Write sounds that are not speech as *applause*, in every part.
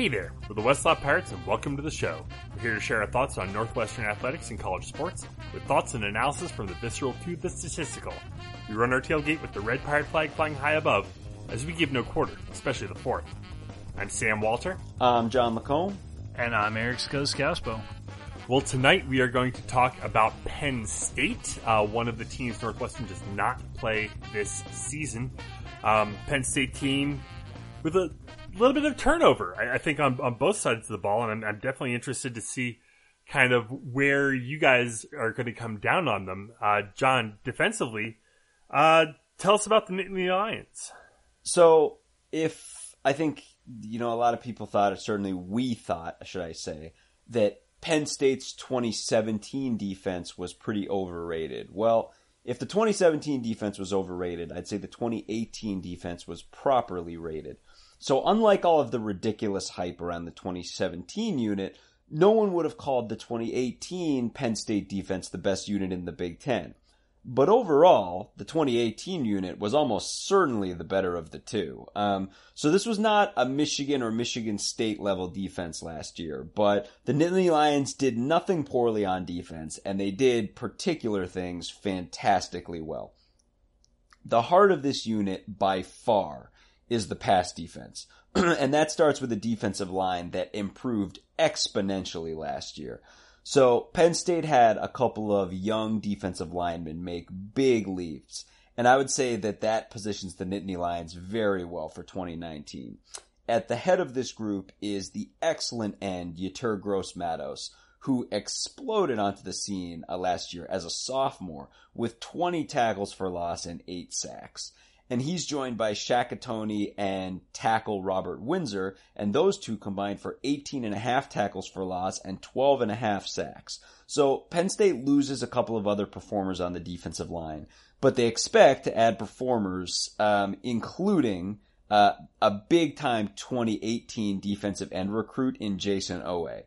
Hey there, we're the Westlot Pirates and welcome to the show. We're here to share our thoughts on Northwestern athletics and college sports with thoughts and analysis from the visceral to the statistical. We run our tailgate with the red pirate flag flying high above as we give no quarter, especially the fourth. I'm Sam Walter. I'm John McComb. And I'm Eric Skoskauspo. Well, tonight we are going to talk about Penn State, uh, one of the teams Northwestern does not play this season. Um, Penn State team with a little bit of turnover, I, I think, on, on both sides of the ball, and I'm, I'm, definitely interested to see kind of where you guys are going to come down on them. Uh, John, defensively, uh, tell us about the Nittany Lions. So, if I think you know, a lot of people thought, or certainly we thought, should I say, that Penn State's 2017 defense was pretty overrated. Well, if the 2017 defense was overrated, I'd say the 2018 defense was properly rated. So, unlike all of the ridiculous hype around the 2017 unit, no one would have called the 2018 Penn State defense the best unit in the Big Ten. But overall, the 2018 unit was almost certainly the better of the two. Um, so this was not a Michigan or Michigan State level defense last year, but the Nittany Lions did nothing poorly on defense, and they did particular things fantastically well. The heart of this unit, by far, is the pass defense. *clears throat* and that starts with a defensive line that improved exponentially last year. So Penn State had a couple of young defensive linemen make big leaps. And I would say that that positions the Nittany Lions very well for 2019. At the head of this group is the excellent end Yetur Gross Matos, who exploded onto the scene uh, last year as a sophomore with 20 tackles for loss and 8 sacks and he's joined by Shaka and tackle Robert Windsor, and those two combined for 18 and a half tackles for loss and 12 and a half sacks. So Penn State loses a couple of other performers on the defensive line, but they expect to add performers, um, including uh, a big time 2018 defensive end recruit in Jayson Oweh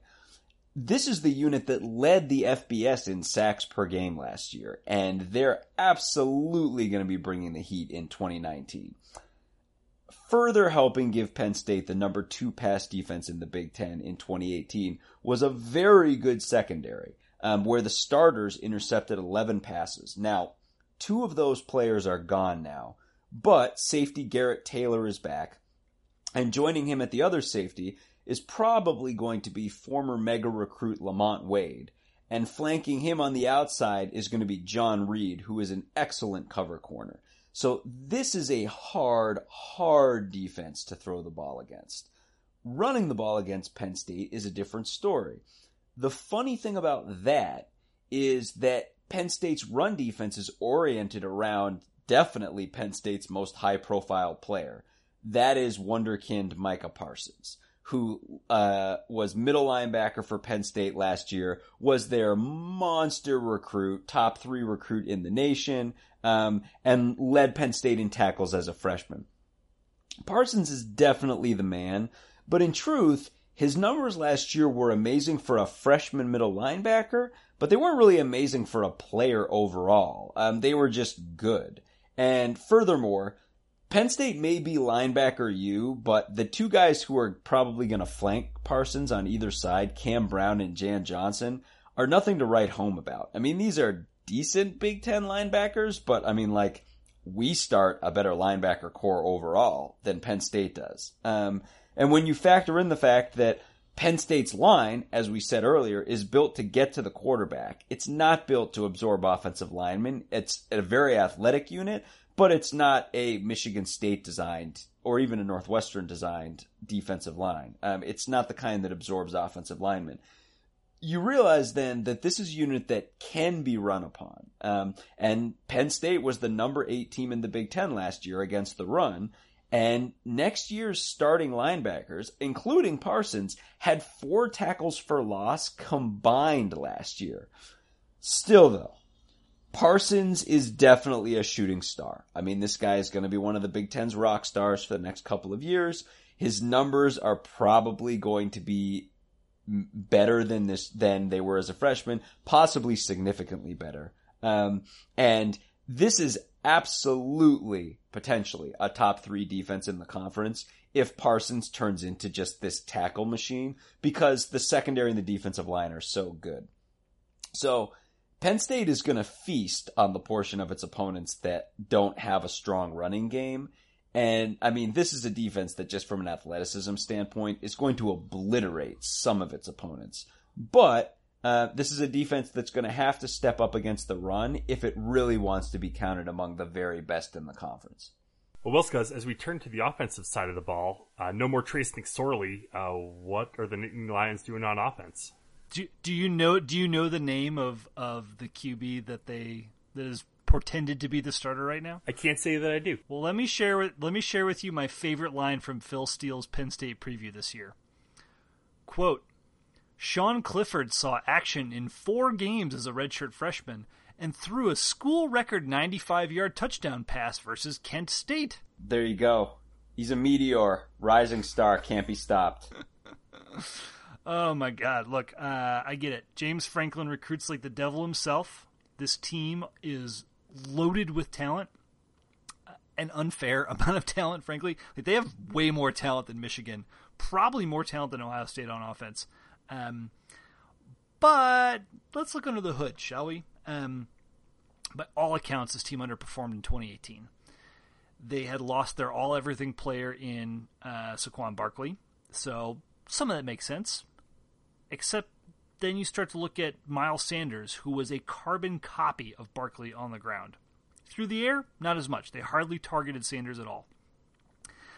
this is the unit that led the FBS in sacks per game last year, and they're absolutely going to be bringing the heat in 2019. Further helping give Penn State the number two pass defense in the Big Ten in 2018 was a very good secondary, um, where the starters intercepted 11 passes. Now, two of those players are gone now, but safety Garrett Taylor is back, and joining him at the other safety is probably going to be former mega recruit Lamont Wade. And flanking him on the outside is going to be John Reid, who is an excellent cover corner. So this is a hard, hard defense to throw the ball against. Running the ball against Penn State is a different story. The funny thing about that is that Penn State's run defense is oriented around definitely Penn State's most high profile player. That is Wonderkind Micah Parsons who uh, was middle linebacker for Penn State last year, was their monster recruit, top three recruit in the nation, um, and led Penn State in tackles as a freshman. Parsons is definitely the man, but in truth, his numbers last year were amazing for a freshman middle linebacker, but they weren't really amazing for a player overall. Um, they were just good. And furthermore, Penn State may be Linebacker U, but the two guys who are probably going to flank Parsons on either side, Cam Brown and Jan Johnson, are nothing to write home about. I mean, these are decent Big Ten linebackers, but I mean, like, we start a better linebacker corps overall than Penn State does. Um, and when you factor in the fact that Penn State's line, as we said earlier, is built to get to the quarterback. It's not built to absorb offensive linemen. It's a very athletic unit, but it's not a Michigan State designed or even a Northwestern designed defensive line. Um, it's not the kind that absorbs offensive linemen. You realize then that this is a unit that can be run upon. Um, and Penn State was the number eight team in the Big Ten last year against the run. And next year's starting linebackers, including Parsons, had four tackles for loss combined last year. Still though, Parsons is definitely a shooting star. I mean, this guy is going to be one of the Big Ten's rock stars for the next couple of years. His numbers are probably going to be better than this than they were as a freshman, possibly significantly better. Um, and this is absolutely potentially a top three defense in the conference if Parsons turns into just this tackle machine because the secondary and the defensive line are so good. So Penn State is going to feast on the portion of its opponents that don't have a strong running game. And I mean, this is a defense that just from an athleticism standpoint is going to obliterate some of its opponents. But uh, this is a defense that's going to have to step up against the run if it really wants to be counted among the very best in the conference. Well, Wilskaz, as we turn to the offensive side of the ball, uh, no more Trace McSorley. Uh, what are the Nittany Lions doing on offense? Do, do you know do you know the name of, of the QB that they that is portended to be the starter right now? I can't say that I do. Well, let me share with let me share with you my favorite line from Phil Steele's Penn State preview this year. Quote: Sean Clifford saw action in four games as a redshirt freshman and threw a school record 95 yard touchdown pass versus Kent State. There you go. He's a meteor, rising star, can't be stopped. *laughs* oh my God! Look, uh, I get it. James Franklin recruits like the devil himself. This team is loaded with talent, an unfair *laughs* amount of talent. Frankly, like they have way more talent than Michigan, probably more talent than Ohio State on offense. Um, but let's look under the hood, shall we? Um, by all accounts, this team underperformed in 2018. They had lost their all everything player in uh, Saquon Barkley, so some of that makes sense. Except then you start to look at Miles Sanders, who was a carbon copy of Barkley on the ground. Through the air, not as much. They hardly targeted Sanders at all.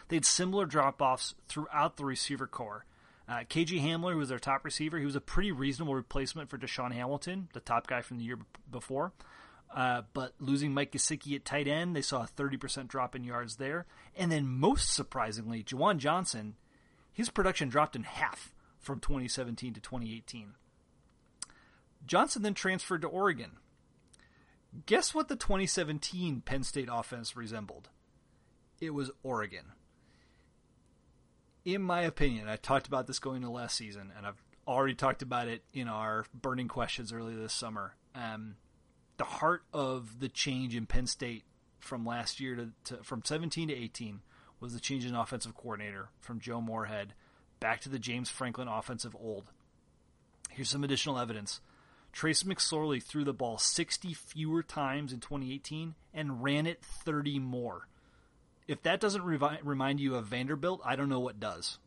They had similar drop offs throughout the receiver corps. Uh, KJ Hamler, who was their top receiver, he was a pretty reasonable replacement for DaeSean Hamilton, the top guy from the year before. Uh, but losing Mike Gesicki at tight end, they saw a 30% drop in yards there. And then, most surprisingly, Juwan Johnson, his production dropped in half from 2017 to 2018. Johnson then transferred to Oregon. Guess what the 2017 Penn State offense resembled? It was Oregon in my opinion, I talked about this going into last season, and I've already talked about it in our burning questions earlier this summer. Um, the heart of the change in Penn State from last year to, to, from 17 to 18 was the change in offensive coordinator from Joe Moorhead back to the James Franklin offensive old. Here's some additional evidence. Trace McSorley threw the ball 60 fewer times in 2018 and ran it 30 more if that doesn't revi- remind you of Vanderbilt, I don't know what does.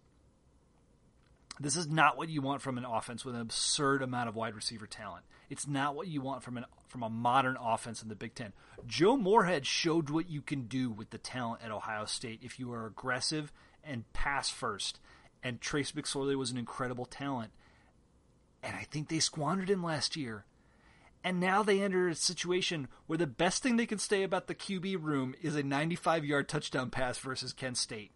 This is not what you want from an offense with an absurd amount of wide receiver talent. It's not what you want from an from a modern offense in the Big Ten. Joe Moorhead showed what you can do with the talent at Ohio State if you are aggressive and pass first. And Trace McSorley was an incredible talent. And I think they squandered him last year. And now they enter a situation where the best thing they can say about the QB room is a 95 yard touchdown pass versus Kent State.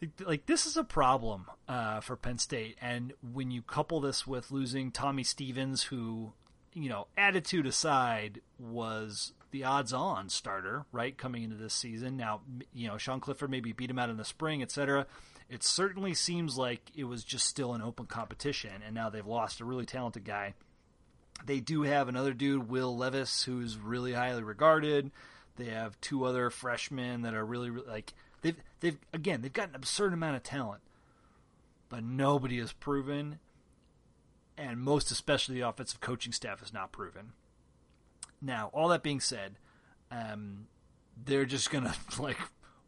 Like, like this is a problem uh, for Penn State. And when you couple this with losing Tommy Stevens, who, you know, attitude aside, was the odds on starter, right, coming into this season. Now, you know, Sean Clifford maybe beat him out in the spring, etc. It certainly seems like it was just still an open competition. And now they've lost a really talented guy they do have another dude, Will Levis, who's really highly regarded. They have two other freshmen that are really, really like they've they've again they've got an absurd amount of talent, but nobody has proven, and most especially the offensive coaching staff has not proven. Now, all that being said, um, they're just gonna *laughs* like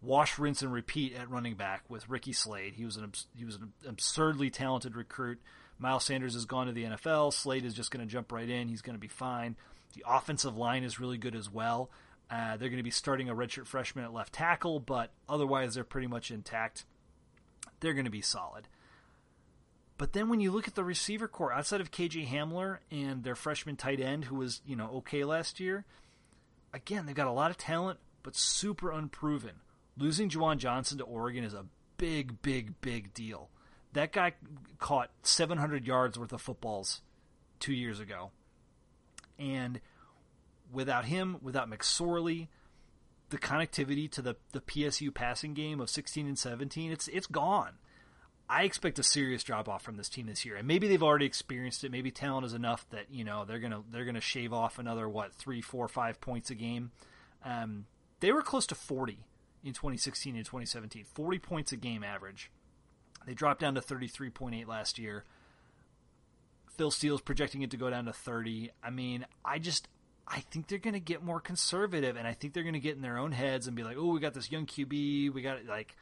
wash, rinse, and repeat at running back with Ricky Slade. He was an he was an absurdly talented recruit Miles Sanders has gone to the NFL. Slade is just going to jump right in. He's going to be fine. The offensive line is really good as well. Uh, they're going to be starting a redshirt freshman at left tackle, but otherwise they're pretty much intact. They're going to be solid. But then when you look at the receiver corps outside of KJ Hamler and their freshman tight end, who was you know okay last year, again they've got a lot of talent, but super unproven. Losing Juwan Johnson to Oregon is a big, big, big deal. That guy caught 700 yards worth of footballs two years ago. And without him, without McSorley, the connectivity to the, the PSU passing game of 16 and 17, it's it's gone. I expect a serious drop off from this team this year, and maybe they've already experienced it. Maybe talent is enough that you know they're gonna they're gonna shave off another what three, four, five points a game. Um, they were close to 40 in 2016 and 2017. 40 points a game average. They dropped down to 33.8 last year. Phil Steele's projecting it to go down to 30. I mean, I just I think they're going to get more conservative, and I think they're going to get in their own heads and be like, "Oh, we got this young QB. We got like,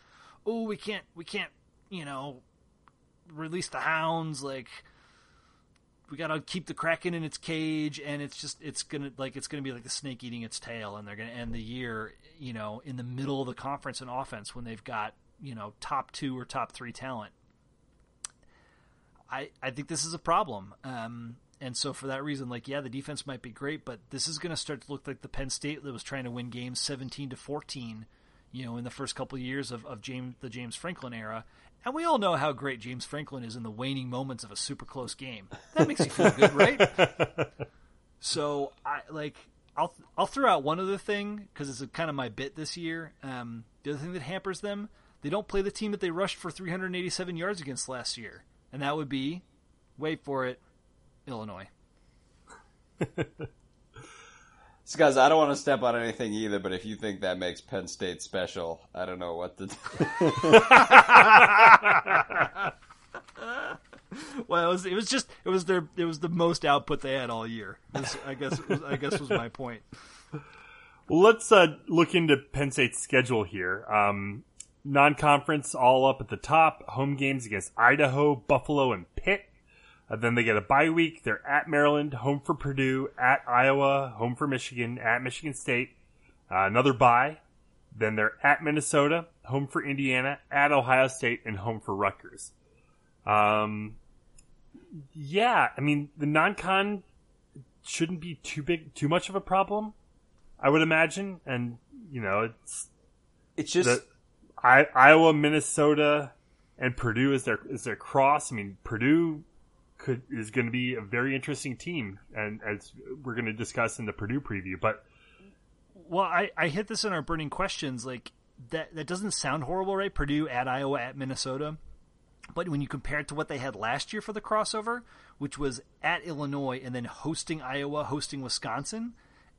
oh, we can't, we can't, you know, release the hounds. Like, we got to keep the kraken in its cage." And it's just, it's gonna like, it's gonna be like the snake eating its tail, and they're to end the year, you know, in the middle of the conference in offense when they've got, you know, top two or top three talent. I, I think this is a problem. Um, and so for that reason, like, yeah, the defense might be great, but this is going to start to look like the Penn State that was trying to win games 17 to 14, you know, in the first couple of years of, of James, the James Franklin era. And we all know how great James Franklin is in the waning moments of a super close game. That makes you feel good, right? *laughs* So I like, I'll, I'll throw out one other thing because it's kind of my bit this year. Um, the other thing that hampers them, they don't play the team that they rushed for 387 yards against last year. And that would be, wait for it, Illinois. *laughs* So guys, I don't want to step on anything either, but if you think that makes Penn State special, I don't know what to do. *laughs* well, it was it was just it was their it was the most output they had all year. Was, I guess was, I guess was my point. Well, let's uh, look into Penn State's schedule here. Um, non-conference all up at the top. Home games against Idaho, Buffalo, and Pitt. Uh, then they get a bye week. They're at Maryland, home for Purdue, at Iowa, home for Michigan, at Michigan State. Uh, another bye. Then they're at Minnesota, home for Indiana, at Ohio State, and home for Rutgers. Um, yeah, I mean the non-con shouldn't be too big, too much of a problem. I would imagine, and you know, it's it's just the, I, Iowa, Minnesota, and Purdue is their is their cross. I mean, Purdue could is going to be a very interesting team, and as we're going to discuss in the Purdue preview. But well, I, I hit this in our burning questions. Like that that doesn't sound horrible, right? Purdue at Iowa at Minnesota. But when you compare it to what they had last year for the crossover, which was at Illinois and then hosting Iowa, hosting Wisconsin,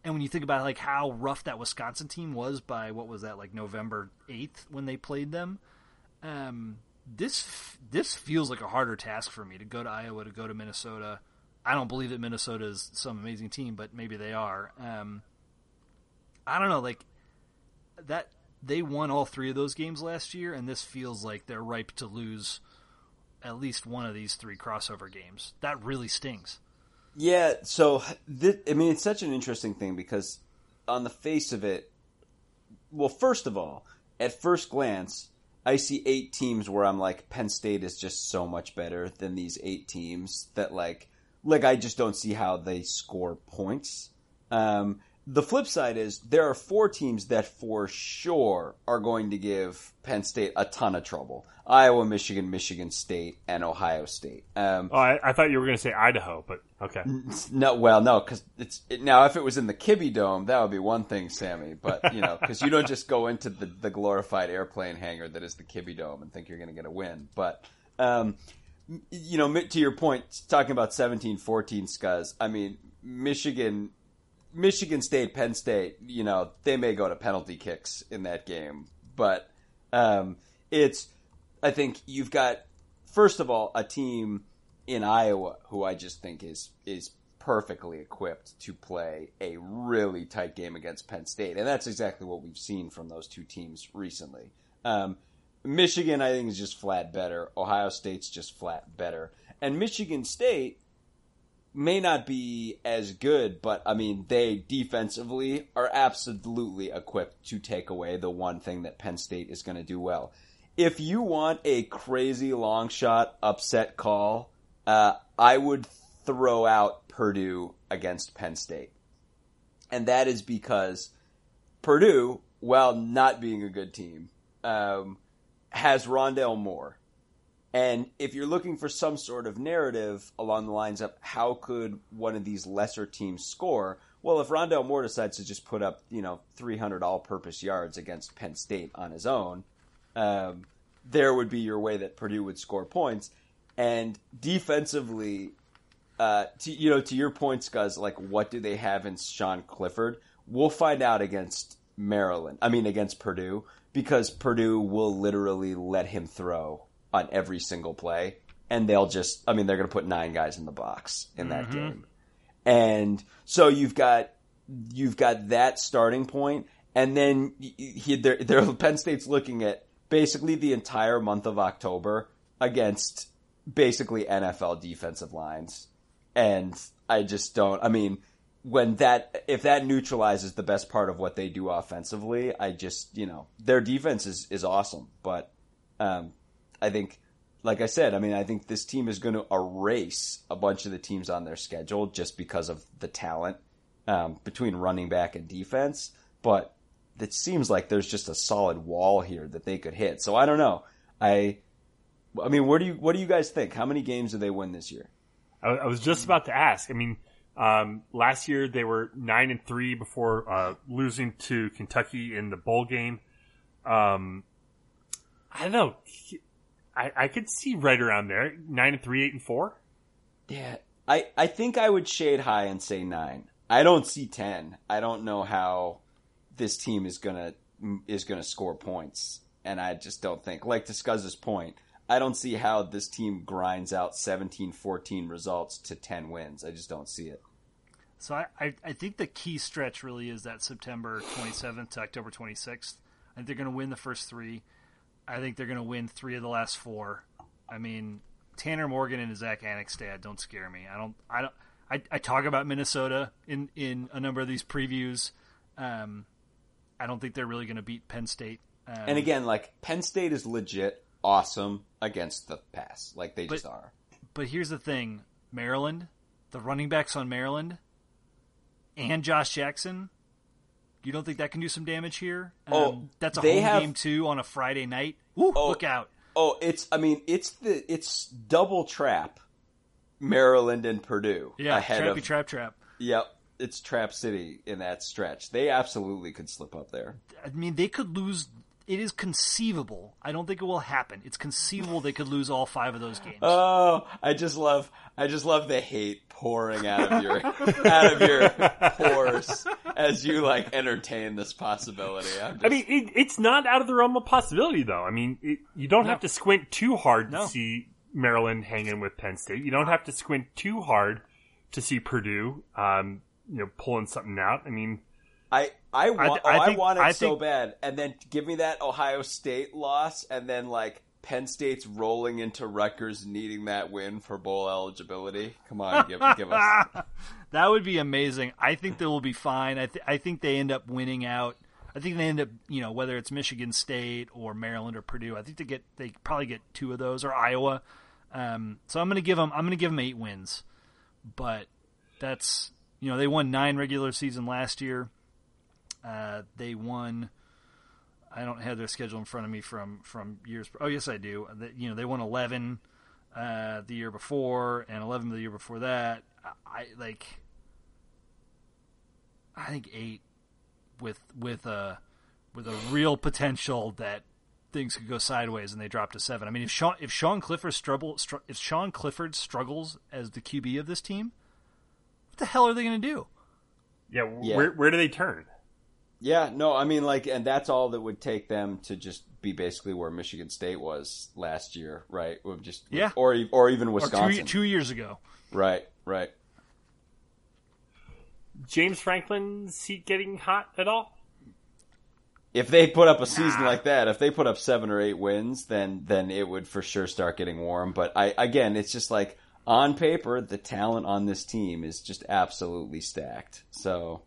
and when you think about like how rough that Wisconsin team was by what was that like November eighth when they played them, um, this this feels like a harder task for me to go to Iowa to go to Minnesota. I don't believe that Minnesota is some amazing team, but maybe they are. Um, I don't know, like that they won all three of those games last year, and this feels like they're ripe to lose at least one of these three crossover games. That really stings. Yeah, so I mean, it's such an interesting thing because on the face of it, well, first of all, at first glance, I see eight teams where I'm like, Penn State is just so much better than these eight teams that like, like I just don't see how they score points. Um, the flip side is there are four teams that for sure are going to give Penn State a ton of trouble: Iowa, Michigan, Michigan State, and Ohio State. Um, oh, I, I, thought you were going to say Idaho, but okay. No, well, no, because it's it, now if it was in the Kibby Dome, that would be one thing, Sammy. But you know, because you don't just go into the, the glorified airplane hangar that is the Kibby Dome and think you're going to get a win. But um, you know, to your point, talking about 17-14 scuzz. I mean, Michigan Michigan State, Penn State, you know, they may go to penalty kicks in that game, but um, it's. I think you've got first of all a team in Iowa who I just think is is perfectly equipped to play a really tight game against Penn State, and that's exactly what we've seen from those two teams recently. Um, Michigan, I think, is just flat better. Ohio State's just flat better, and Michigan State may not be as good, but I mean, they defensively are absolutely equipped to take away the one thing that Penn State is going to do well. If you want a crazy long shot upset call, uh, I would throw out Purdue against Penn State. And that is because Purdue, while not being a good team, um, has Rondale Moore and if you're looking for some sort of narrative along the lines of how could one of these lesser teams score, well, if Rondale Moore decides to just put up, you know, 300 all-purpose yards against Penn State on his own, um, there would be your way that Purdue would score points. And defensively, uh, to, you know, to your point, Scuzz, like what do they have in Sean Clifford? We'll find out against Maryland. I mean, against Purdue because Purdue will literally let him throw on every single play, and they'll just. I mean, they're going to put nine guys in the box in that Mm-hmm. game, and so you've got you've got that starting point, and then he, they're, they're, *laughs* Penn State's looking at basically the entire month of October against basically NFL defensive lines, and I just don't. I mean, when that if that neutralizes the best part of what they do offensively, I just you know their defense is is awesome, but um, I think. Like I said, I mean, I think this team is going to erase a bunch of the teams on their schedule just because of the talent um, between running back and defense. But it seems like there's just a solid wall here that they could hit. So I don't know. I, I mean, what do you what do you guys think? How many games do they win this year? I, I was just about to ask. I mean, um, last year they were nine and three before uh, losing to Kentucky in the bowl game. Um, I don't know. I, I could see right around there, nine and three, eight and four. Yeah, I I think I would shade high and say nine. I don't see ten. I don't know how this team is gonna is gonna score points, and I just don't think. Like to Scuzz's point, I don't see how this team grinds out 17-14 results to ten wins. I just don't see it. So I, I, I think the key stretch really is that September 27th to October 26th. I think they're going to win the first three. I think they're going to win three of the last four. I mean, Tanner Morgan and Zack Annexstad don't scare me. I don't. I don't. I, I talk about Minnesota in in a number of these previews. Um, I don't think they're really going to beat Penn State. Um, And again, like Penn State is legit awesome against the pass. Like they just are. but here's the thing: Maryland, the running backs on Maryland, and Josh Jackson. You don't think that can do some damage here? Um, Oh, that's a home have- game too on a Friday night. Ooh, Oh. look out! Oh, it's I mean, it's the it's double trap Maryland and Purdue Yeah, ahead trappy of trap trap. Yep, it's Trap City in that stretch. They absolutely could slip up there. I mean, they could lose. It is conceivable. I don't think it will happen. It's conceivable they could lose all five of those games. Oh, I just love I just love the hate pouring out of your out of your pores as you like entertain this possibility. I'm just, I mean, it, it's not out of the realm of possibility, though. I mean, it, you don't have to squint too hard to see Maryland hanging with Penn State. You don't have to squint too hard to see Purdue, um, you know, pulling something out. I mean, I I want I oh, I, think- want it I so think- bad, and then give me that Ohio State loss, and then like Penn State's rolling into Rutgers needing that win for bowl eligibility. Come on, give give us. *laughs* That would be amazing. I think they will be fine. I, th- I think they end up winning out. I think they end up, you know, whether it's Michigan State or Maryland or Purdue. I think they get they probably get two of those or Iowa. Um, so I'm going to give them I'm going to give them eight wins, but that's you know they won nine regular season last year. Uh, they won. I don't have their schedule in front of me from from years. Oh yes, I do. They, you know they won eleven uh, the year before and eleven the year before that. I, I like. I think eight with with a with a real potential that things could go sideways and they drop to seven. I mean, if Sean if Sean Clifford struggle str- if Sean Clifford struggles as the QB of this team, what the hell are they going to do? yeah, Yeah. where where do they turn? Yeah, no, I mean like, and that's all that would take them to just be basically where Michigan State was last year, right? With just Yeah. or or even Or Wisconsin, two two years ago. right? Right. James Franklin's seat getting hot at all? If they put up a season like that, if they put up seven or eight wins, then then it would for sure start getting warm. But I again, it's just like on paper, the talent on this team is just absolutely stacked. So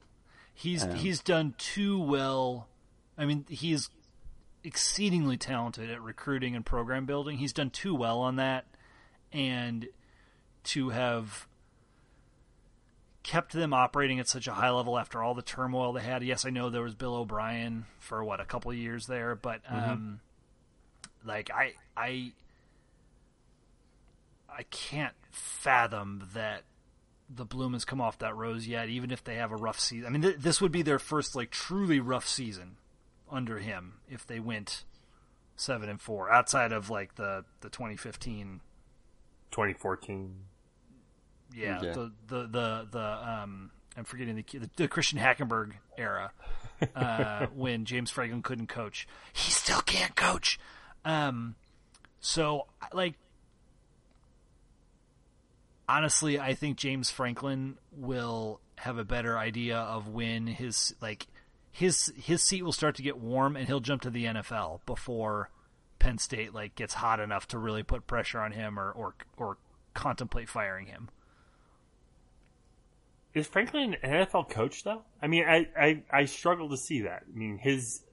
He's he's done too well. I mean, he's exceedingly talented at recruiting and program building. He's done too well on that, and to have kept them operating at such a high level after all the turmoil they had. Yes, I know there was Bill O'Brien for what a couple of years there, but um, like I I I can't fathom that the bloom has come off that rose yet, even if they have a rough season. I mean, th- this would be their first like truly rough season under him if they went seven and four, outside of like the the 2015, 2014. yeah, Okay. the the the the um I'm forgetting the, the, the Christian Hackenberg era *laughs* uh, when James Franklin couldn't coach. He still can't coach. Um, so like honestly, I think James Franklin will have a better idea of when his like his his seat will start to get warm and he'll jump to the NFL before Penn State like gets hot enough to really put pressure on him or or or contemplate firing him. Is Franklin an NFL coach though? I mean, I, I, I struggle to see that. I mean, his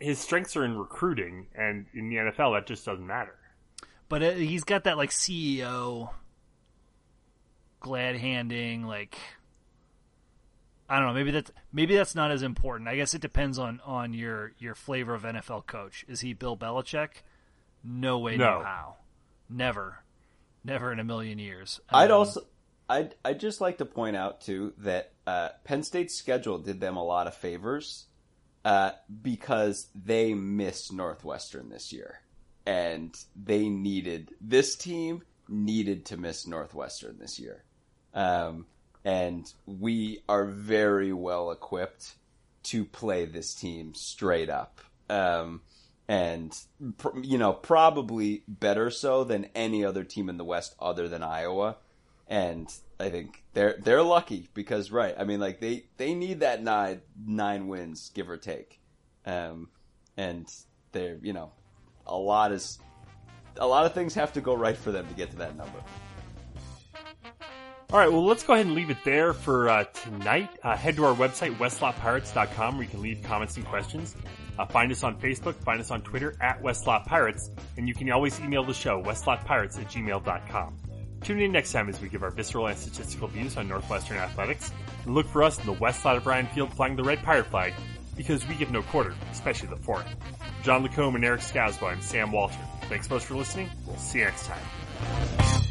his strengths are in recruiting, and in the NFL, that just doesn't matter. But uh, he's got that like CEO glad handing, like I don't know. Maybe that's maybe that's not as important. I guess it depends on on your your flavor of NFL coach. Is he Bill Belichick? No way, no, No. how, never, never in a million years. I'd Um, also, I'd, I'd just like to point out too that uh, Penn State's schedule did them a lot of favors uh, because they missed Northwestern this year, and they needed this team needed to miss Northwestern this year, um, and we are very well equipped to play this team straight up. Um, and pr- you know probably better so than any other team in the West other than Iowa. And I think they're they're lucky because right, I mean like they they need that nine nine wins give or take, um, and they're you know a lot is a lot of things have to go right for them to get to that number. All right, well, let's go ahead and leave it there for uh, tonight. Uh, head to our website, westlotpirates.com, where you can leave comments and questions. Uh, find us on Facebook, find us on Twitter at Westlot Pirates, and you can always email the show, westlotpirates at gmail.com. Tune in next time as we give our visceral and statistical views on Northwestern athletics, and look for us in the west side of Ryan Field flying the red pirate flag, because we give no quarter, especially the fourth. John Lacombe and Eric Scasbo, I'm Sam Walter. Thanks most for listening. We'll see you next time.